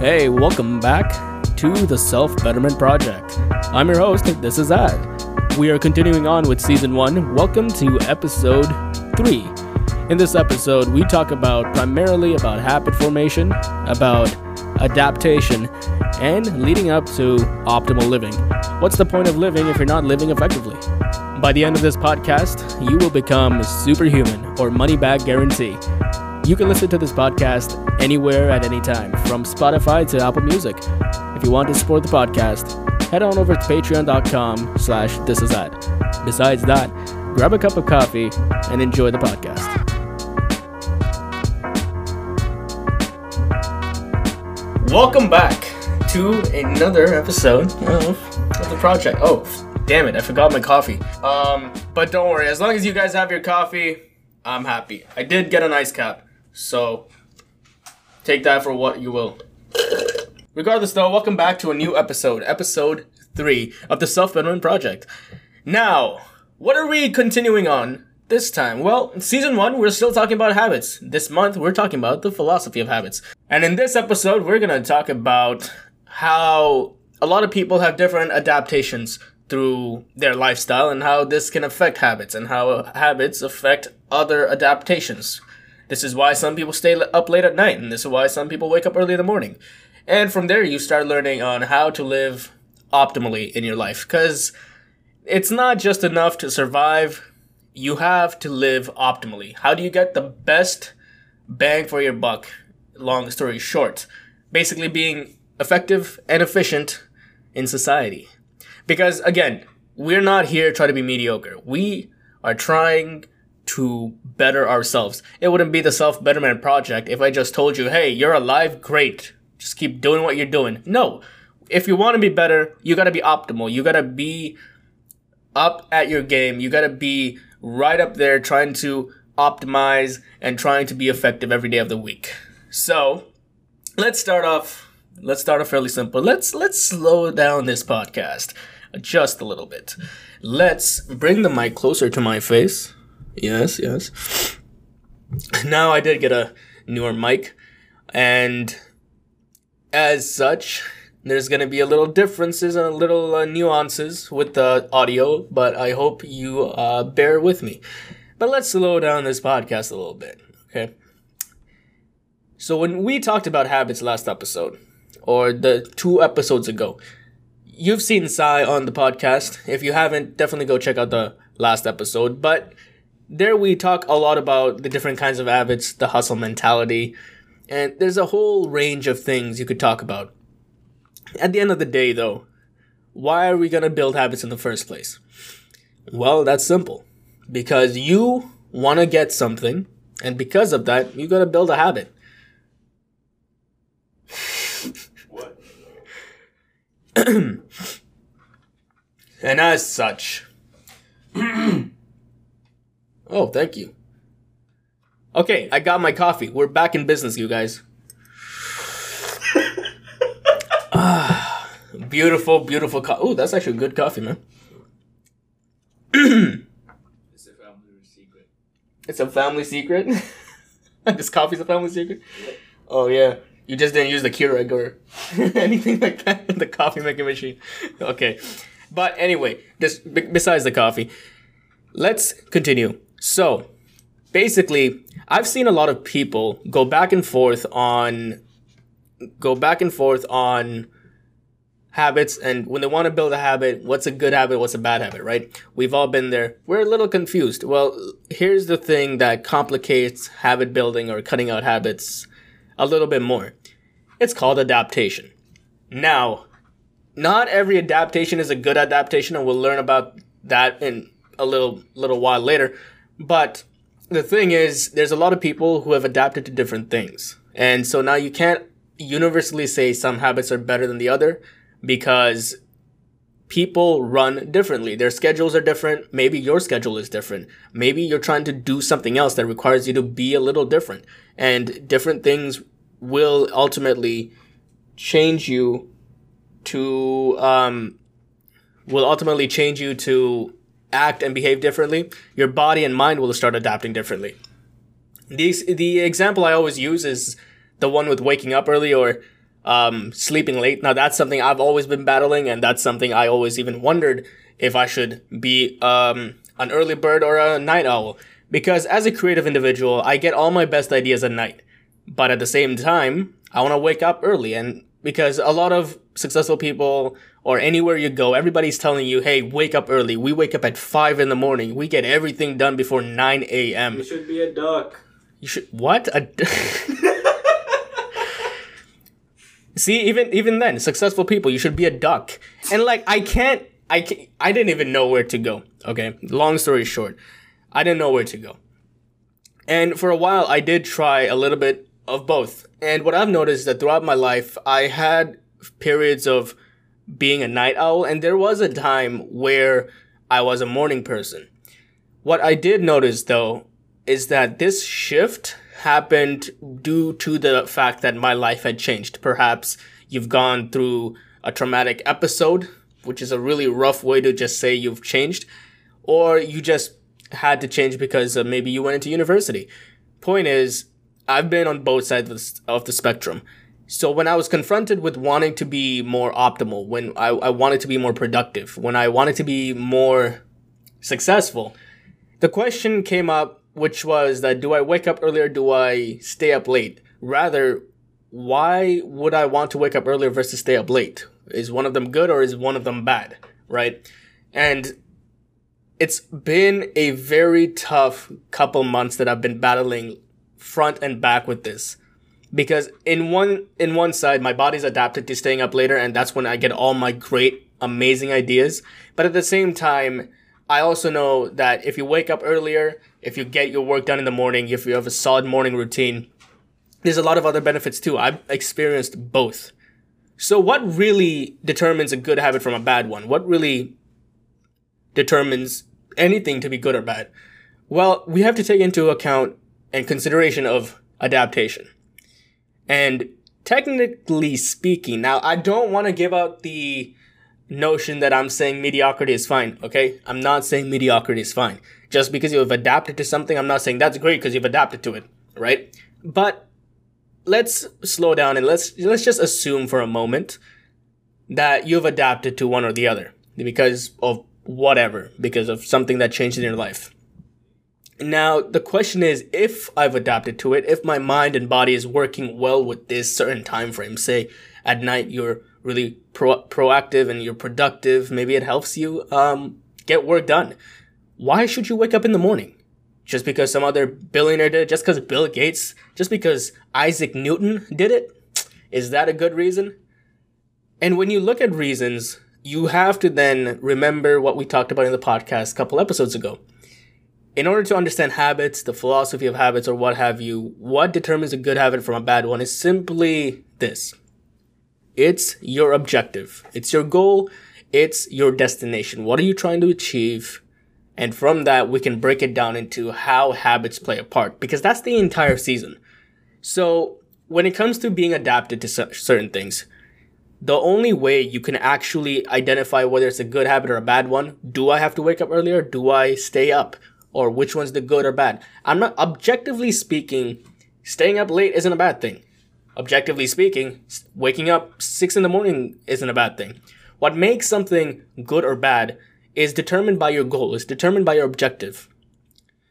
Hey, welcome back to the Self Betterment Project. I'm your host, this is Ad. We are continuing on with season one. Welcome to episode three. In this episode, we talk about primarily about habit formation, about adaptation, and leading up to optimal living. What's the point of living if you're not living effectively? By the end of this podcast, you will become superhuman or money back guarantee. You can listen to this podcast anywhere at any time, from Spotify to Apple Music. If you want to support the podcast, head on over to patreon.com slash this is ad. Besides that, grab a cup of coffee and enjoy the podcast. Welcome back to another episode of, the project. Oh, damn it, I forgot my coffee. Um, but don't worry, as long as you guys have your coffee, I'm happy. I did get an ice cap, so take that for what you will. Regardless, though, welcome back to a new episode, episode three of the Self Betterment Project. Now, what are we continuing on this time? Well, season one, we're still talking about habits. This month, we're talking about the philosophy of habits. And in this episode, we're gonna talk about how a lot of people have different adaptations through their lifestyle and how this can affect habits and how habits affect other adaptations. This is why some people stay up late at night, and this is why some people wake up early in the morning. And from there, you start learning on how to live optimally in your life. Because it's not just enough to survive, you have to live optimally. How do you get the best bang for your buck? Long story short, basically being effective and efficient in society. Because again, we're not here trying to be mediocre. We are trying to better ourselves. It wouldn't be the self betterment project if I just told you, hey, you're alive, great. Just keep doing what you're doing. No. If you want to be better, you gotta be optimal. You gotta be up at your game. You gotta be right up there trying to optimize and trying to be effective every day of the week. So let's start off let's start off fairly simple. Let's let's slow down this podcast just a little bit. Let's bring the mic closer to my face. Yes, yes. Now I did get a newer mic, and as such, there's gonna be a little differences and a little uh, nuances with the audio, but I hope you uh, bear with me. But let's slow down this podcast a little bit, okay? So when we talked about habits last episode, or the two episodes ago, you've seen Sai on the podcast. If you haven't, definitely go check out the last episode. But there we talk a lot about the different kinds of habits, the hustle mentality, and there's a whole range of things you could talk about. At the end of the day, though, why are we going to build habits in the first place? Well, that's simple. Because you want to get something, and because of that, you got to build a habit. What? and as such. oh, thank you. Okay, I got my coffee. We're back in business, you guys. ah, beautiful, beautiful coffee. Oh, that's actually good coffee, man. It's a family secret. It's a family secret. this coffee's a family secret. Oh yeah, you just didn't use the Keurig or anything like that in the coffee making machine. Okay, but anyway, this b- besides the coffee, let's continue. So, basically, I've seen a lot of people go back and forth on go back and forth on habits and when they want to build a habit what's a good habit what's a bad habit right? We've all been there. We're a little confused. Well here's the thing that complicates habit building or cutting out habits a little bit more. It's called adaptation. Now not every adaptation is a good adaptation and we'll learn about that in a little little while later but the thing is there's a lot of people who have adapted to different things and so now you can't universally say some habits are better than the other because people run differently. Their schedules are different. Maybe your schedule is different. Maybe you're trying to do something else that requires you to be a little different. And different things will ultimately change you to, um, will ultimately change you to act and behave differently. Your body and mind will start adapting differently. The, the example I always use is the one with waking up early or um, sleeping late. Now that's something I've always been battling, and that's something I always even wondered if I should be um, an early bird or a night owl. Because as a creative individual, I get all my best ideas at night. But at the same time, I want to wake up early. And because a lot of successful people or anywhere you go, everybody's telling you, hey, wake up early. We wake up at 5 in the morning. We get everything done before 9 a.m. You should be a duck. You should, what? A, See, even even then, successful people, you should be a duck. And like, I can't, I can't, I didn't even know where to go. Okay, long story short, I didn't know where to go. And for a while, I did try a little bit of both. And what I've noticed is that throughout my life, I had periods of being a night owl, and there was a time where I was a morning person. What I did notice though is that this shift happened due to the fact that my life had changed. Perhaps you've gone through a traumatic episode, which is a really rough way to just say you've changed, or you just had to change because uh, maybe you went into university. Point is, I've been on both sides of the spectrum. So when I was confronted with wanting to be more optimal, when I, I wanted to be more productive, when I wanted to be more successful, the question came up which was that do I wake up earlier? Or do I stay up late? Rather, why would I want to wake up earlier versus stay up late? Is one of them good or is one of them bad? Right? And it's been a very tough couple months that I've been battling front and back with this. Because in one in one side my body's adapted to staying up later and that's when I get all my great amazing ideas. But at the same time, I also know that if you wake up earlier, if you get your work done in the morning, if you have a solid morning routine, there's a lot of other benefits too. I've experienced both. So, what really determines a good habit from a bad one? What really determines anything to be good or bad? Well, we have to take into account and consideration of adaptation. And technically speaking, now I don't want to give out the notion that I'm saying mediocrity is fine, okay? I'm not saying mediocrity is fine. Just because you've adapted to something, I'm not saying that's great because you've adapted to it, right? But let's slow down and let's let's just assume for a moment that you've adapted to one or the other because of whatever, because of something that changed in your life. Now, the question is if I've adapted to it, if my mind and body is working well with this certain time frame, say at night you're really pro- proactive and you're productive, maybe it helps you um, get work done. Why should you wake up in the morning? Just because some other billionaire did it? Just because Bill Gates? Just because Isaac Newton did it? Is that a good reason? And when you look at reasons, you have to then remember what we talked about in the podcast a couple episodes ago. In order to understand habits, the philosophy of habits, or what have you, what determines a good habit from a bad one is simply this it's your objective. It's your goal. It's your destination. What are you trying to achieve? And from that, we can break it down into how habits play a part because that's the entire season. So when it comes to being adapted to certain things, the only way you can actually identify whether it's a good habit or a bad one, do I have to wake up earlier? Do I stay up? Or which one's the good or bad? I'm not objectively speaking, staying up late isn't a bad thing objectively speaking, waking up six in the morning isn't a bad thing. What makes something good or bad is determined by your goal, is determined by your objective.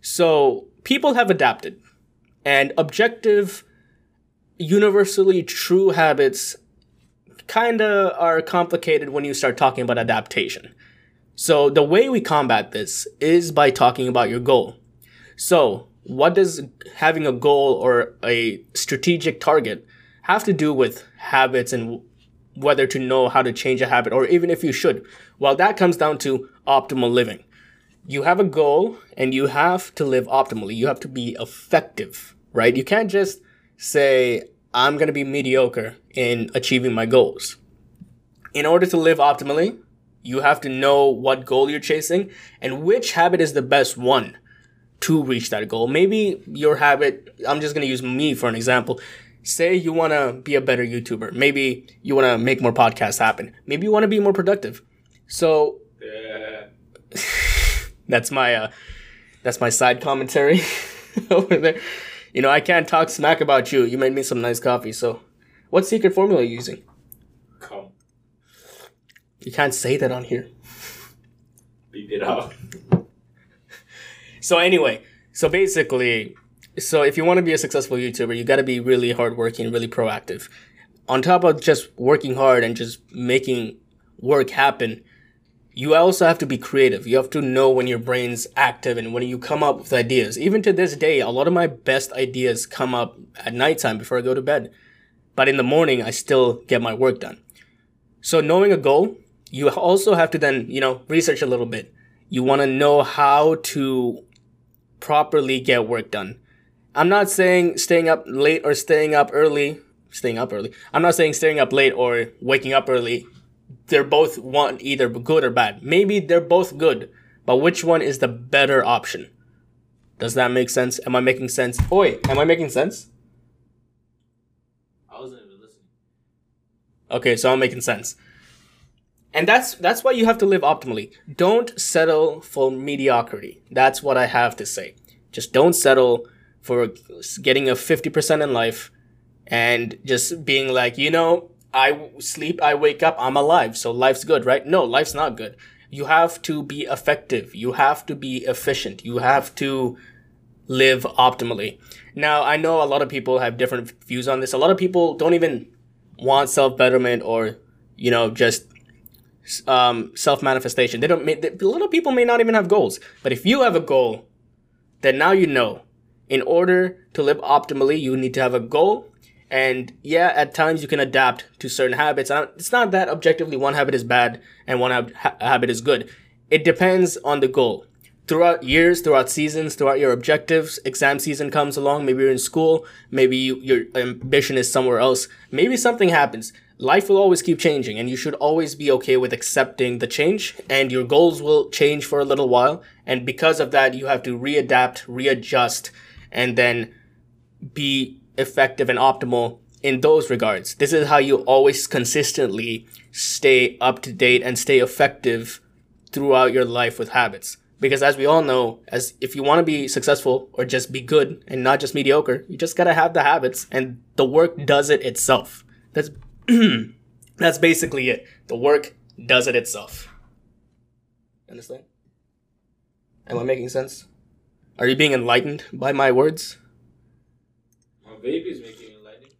So people have adapted, and objective, universally true habits kinda are complicated when you start talking about adaptation. So the way we combat this is by talking about your goal. So what does having a goal or a strategic target have to do with habits and whether to know how to change a habit or even if you should? Well, that comes down to optimal living. You have a goal and you have to live optimally. You have to be effective, right? You can't just say, I'm going to be mediocre in achieving my goals. In order to live optimally, you have to know what goal you're chasing and which habit is the best one to reach that goal. Maybe your habit, I'm just going to use me for an example. Say you want to be a better YouTuber. Maybe you want to make more podcasts happen. Maybe you want to be more productive. So yeah. that's my uh that's my side commentary over there. You know, I can't talk smack about you. You made me some nice coffee, so What secret formula are you using? You can't say that on here. beep it out. So anyway, so basically, so if you want to be a successful YouTuber, you got to be really hardworking, really proactive. On top of just working hard and just making work happen, you also have to be creative. You have to know when your brain's active and when you come up with ideas. Even to this day, a lot of my best ideas come up at nighttime before I go to bed. But in the morning, I still get my work done. So knowing a goal, you also have to then, you know, research a little bit. You want to know how to properly get work done. I'm not saying staying up late or staying up early, staying up early. I'm not saying staying up late or waking up early. They're both one either good or bad. Maybe they're both good, but which one is the better option? Does that make sense? Am I making sense? Oh, Oi, am I making sense? I wasn't even listening. Okay, so I'm making sense. And that's that's why you have to live optimally. Don't settle for mediocrity. That's what I have to say. Just don't settle for getting a 50% in life and just being like, you know, I sleep, I wake up, I'm alive. So life's good, right? No, life's not good. You have to be effective. You have to be efficient. You have to live optimally. Now, I know a lot of people have different views on this. A lot of people don't even want self betterment or, you know, just um, self manifestation. They don't. May, of people may not even have goals. But if you have a goal, then now you know. In order to live optimally, you need to have a goal. And yeah, at times you can adapt to certain habits. It's not that objectively one habit is bad and one ha- habit is good. It depends on the goal. Throughout years, throughout seasons, throughout your objectives, exam season comes along. Maybe you're in school. Maybe you, your ambition is somewhere else. Maybe something happens life will always keep changing and you should always be okay with accepting the change and your goals will change for a little while. And because of that you have to readapt readjust and then be effective and optimal in those regards. This is how you always consistently stay up to date and stay effective throughout your life with habits. Because as we all know as if you want to be successful or just be good and not just mediocre you just got to have the habits and the work does it itself. That's that's basically it. The work does it itself. Understand? Am I making sense? Are you being enlightened by my words? My baby is making lightning.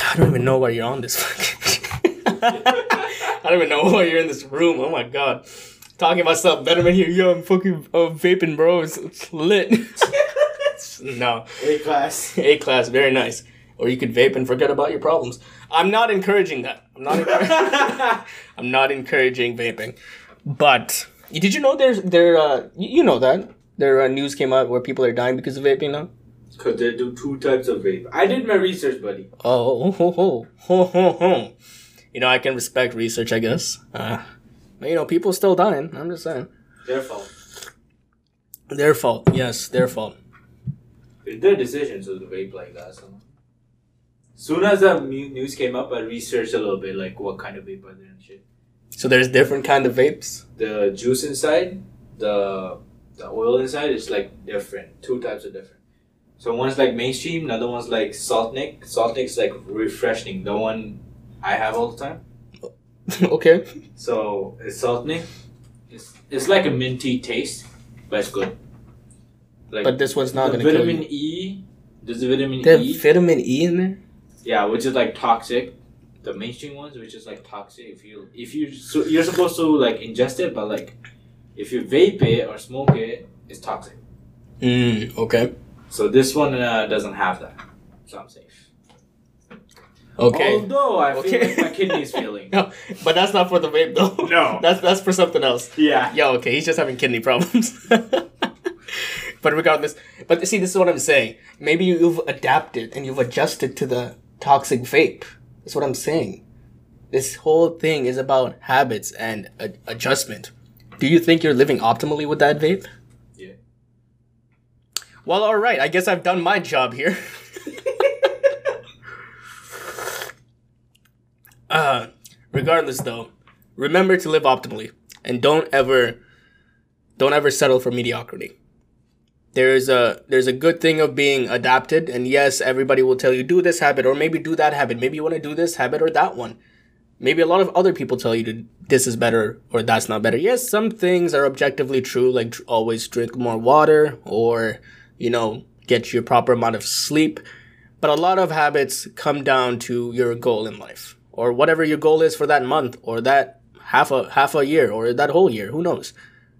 I don't even know why you're on this. I don't even know why you're in this room. Oh my god. Talking about self betterment here. Yo, I'm fucking uh, vaping, bro. It's, it's lit. no. A class. A class, very nice. Or you could vape and forget about your problems. I'm not encouraging that. I'm not. encouraging- I'm not encouraging vaping. But did you know there's there? Uh, you you know that there uh, news came out where people are dying because of vaping now. Cause they do two types of vape. I did my research, buddy. Oh, ho, ho, ho, ho, ho. You know, I can respect research, I guess. Uh, but you know, people still dying. I'm just saying. Their fault. Their fault. Yes, their fault. It's their decision to vape like that. So. Soon as the news came up, I researched a little bit, like what kind of vape are there and shit. So there's different kind of vapes. The juice inside, the the oil inside is like different. Two types of different. So one's like mainstream, another one's like Saltnik. Saltnik's like refreshing. The one I have all the time. okay. So it's Saltnik. It's it's like a minty taste, but it's good. Like But this one's not the gonna kill vitamin. E. There's a vitamin They E. vitamin E in there. Yeah, which is like toxic. The mainstream ones, which is like toxic. If you if you so you're supposed to like ingest it, but like if you vape it or smoke it, it's toxic. Mm, okay. So this one uh, doesn't have that, so I'm safe. Okay. Although I feel Okay. like my kidney's failing. No, but that's not for the vape though. No. that's that's for something else. Yeah. Yeah, okay, he's just having kidney problems. but regardless, but see, this is what I'm saying. Maybe you've adapted and you've adjusted to the toxic vape. That's what I'm saying. This whole thing is about habits and a- adjustment. Do you think you're living optimally with that vape? Yeah. Well, all right. I guess I've done my job here. uh, regardless, though, remember to live optimally and don't ever, don't ever settle for mediocrity. There's a there's a good thing of being adapted and yes everybody will tell you do this habit or maybe do that habit. Maybe you want to do this habit or that one. Maybe a lot of other people tell you to this is better or that's not better. Yes some things are objectively true like tr- always drink more water or you know get your proper amount of sleep but a lot of habits come down to your goal in life or whatever your goal is for that month or that half a half a year or that whole year who knows?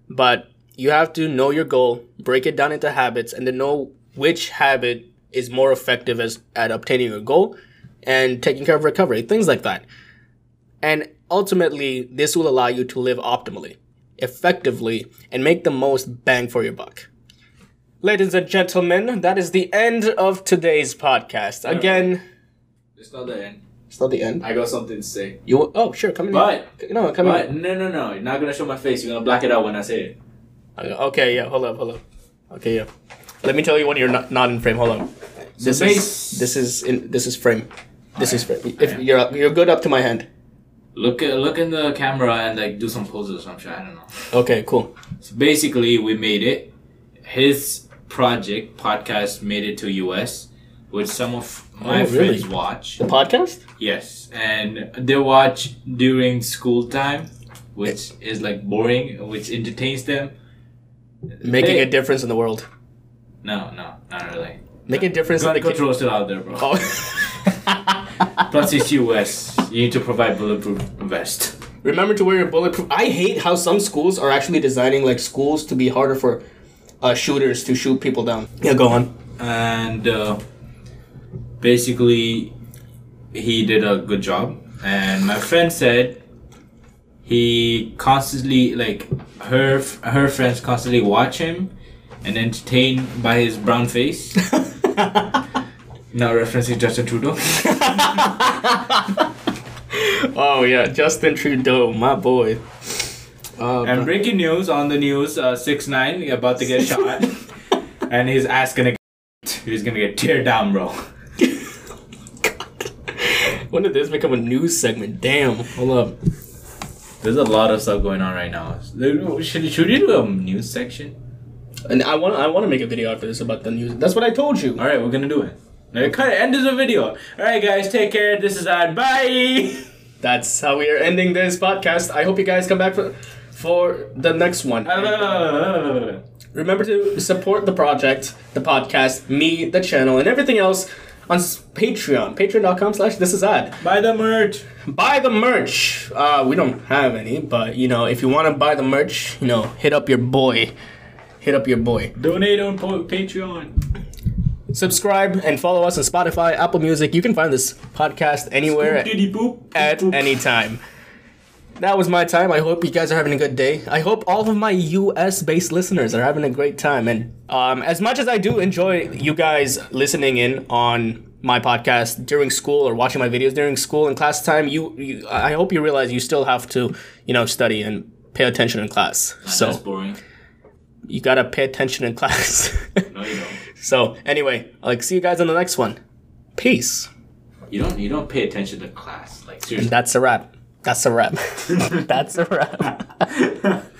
But you have to know your goal, break it down into habits, and then know which habit is more effective as at obtaining your goal and taking care of recovery, things like that. And ultimately, this will allow you to live optimally, effectively, and make the most bang for your buck. Ladies and gentlemen, that is the end of today's podcast. Again, It's not the end. it's not the end. I got something to say. You oh sure, come in. But no, come but in. no no no, you're not gonna show my face. You're gonna black it out when I say it. Okay, yeah, hold up, hold up. Okay, yeah. Let me tell you when you're not, not in frame. Hold on. This is this is in this is frame. This is frame. If you're up, you're good up to my hand. Look at look in the camera and like do some poses or some shit. I don't know. Okay, cool. So basically, we made it. His project podcast made it to US, which some of my Oh, really? friends watch. The podcast? Yes, and they watch during school time, which eh. is like boring, which entertains them. Making They- a difference in the world. No, no, not really. Making a difference Gun in the ki- control still out there, bro. Oh. Plus, it's US. You need to provide bulletproof vest. Remember to wear your bulletproof. I hate how some schools are actually designing like schools to be harder for uh, shooters to shoot people down. Yeah, go on. and uh, basically he did a good job and my friend said he constantly like her her friends constantly watch him and entertained by his brown face now referencing justin trudeau oh yeah, Justin Trudeau, my boy. Uh, and breaking news on the news uh, 6-9 about to get shot and his ass gonna get, he's gonna get teared down bro when did this become a news segment? Damn. Hold up. There's a lot of stuff going on right now. Should, should we do a news section? And I want I want to make a video after this about the news. That's what I told you. All right, we're gonna do it. Now, cut it. End of the video. All right, guys, take care. This is Ad. Bye. That's how we are ending this podcast. I hope you guys come back for for the next one. Uh, Remember to support the project, the podcast, me, the channel, and everything else on Patreon. Patreon.com slash this is ad. Buy the merch. Buy the merch. Uh, we don't have any, but you know, if you want to buy the merch, you know, hit up your boy. Hit up your boy. Donate on po- Patreon. Subscribe and follow us on Spotify, Apple Music. You can find this podcast anywhere Diddy at any time. That was my time. I hope you guys are having a good day. I hope all of my US based listeners are having a great time. And um, as much as I do enjoy you guys listening in on my podcast during school or watching my videos during school and class time, you, you I hope you realize you still have to, you know, study and pay attention in class. That's So boring. you gotta pay attention in class. No, you don't. so anyway, I'll like see you guys on the next one. Peace. You don't. You don't pay attention to class. Like seriously. That's a wrap. That's a wrap. That's a wrap.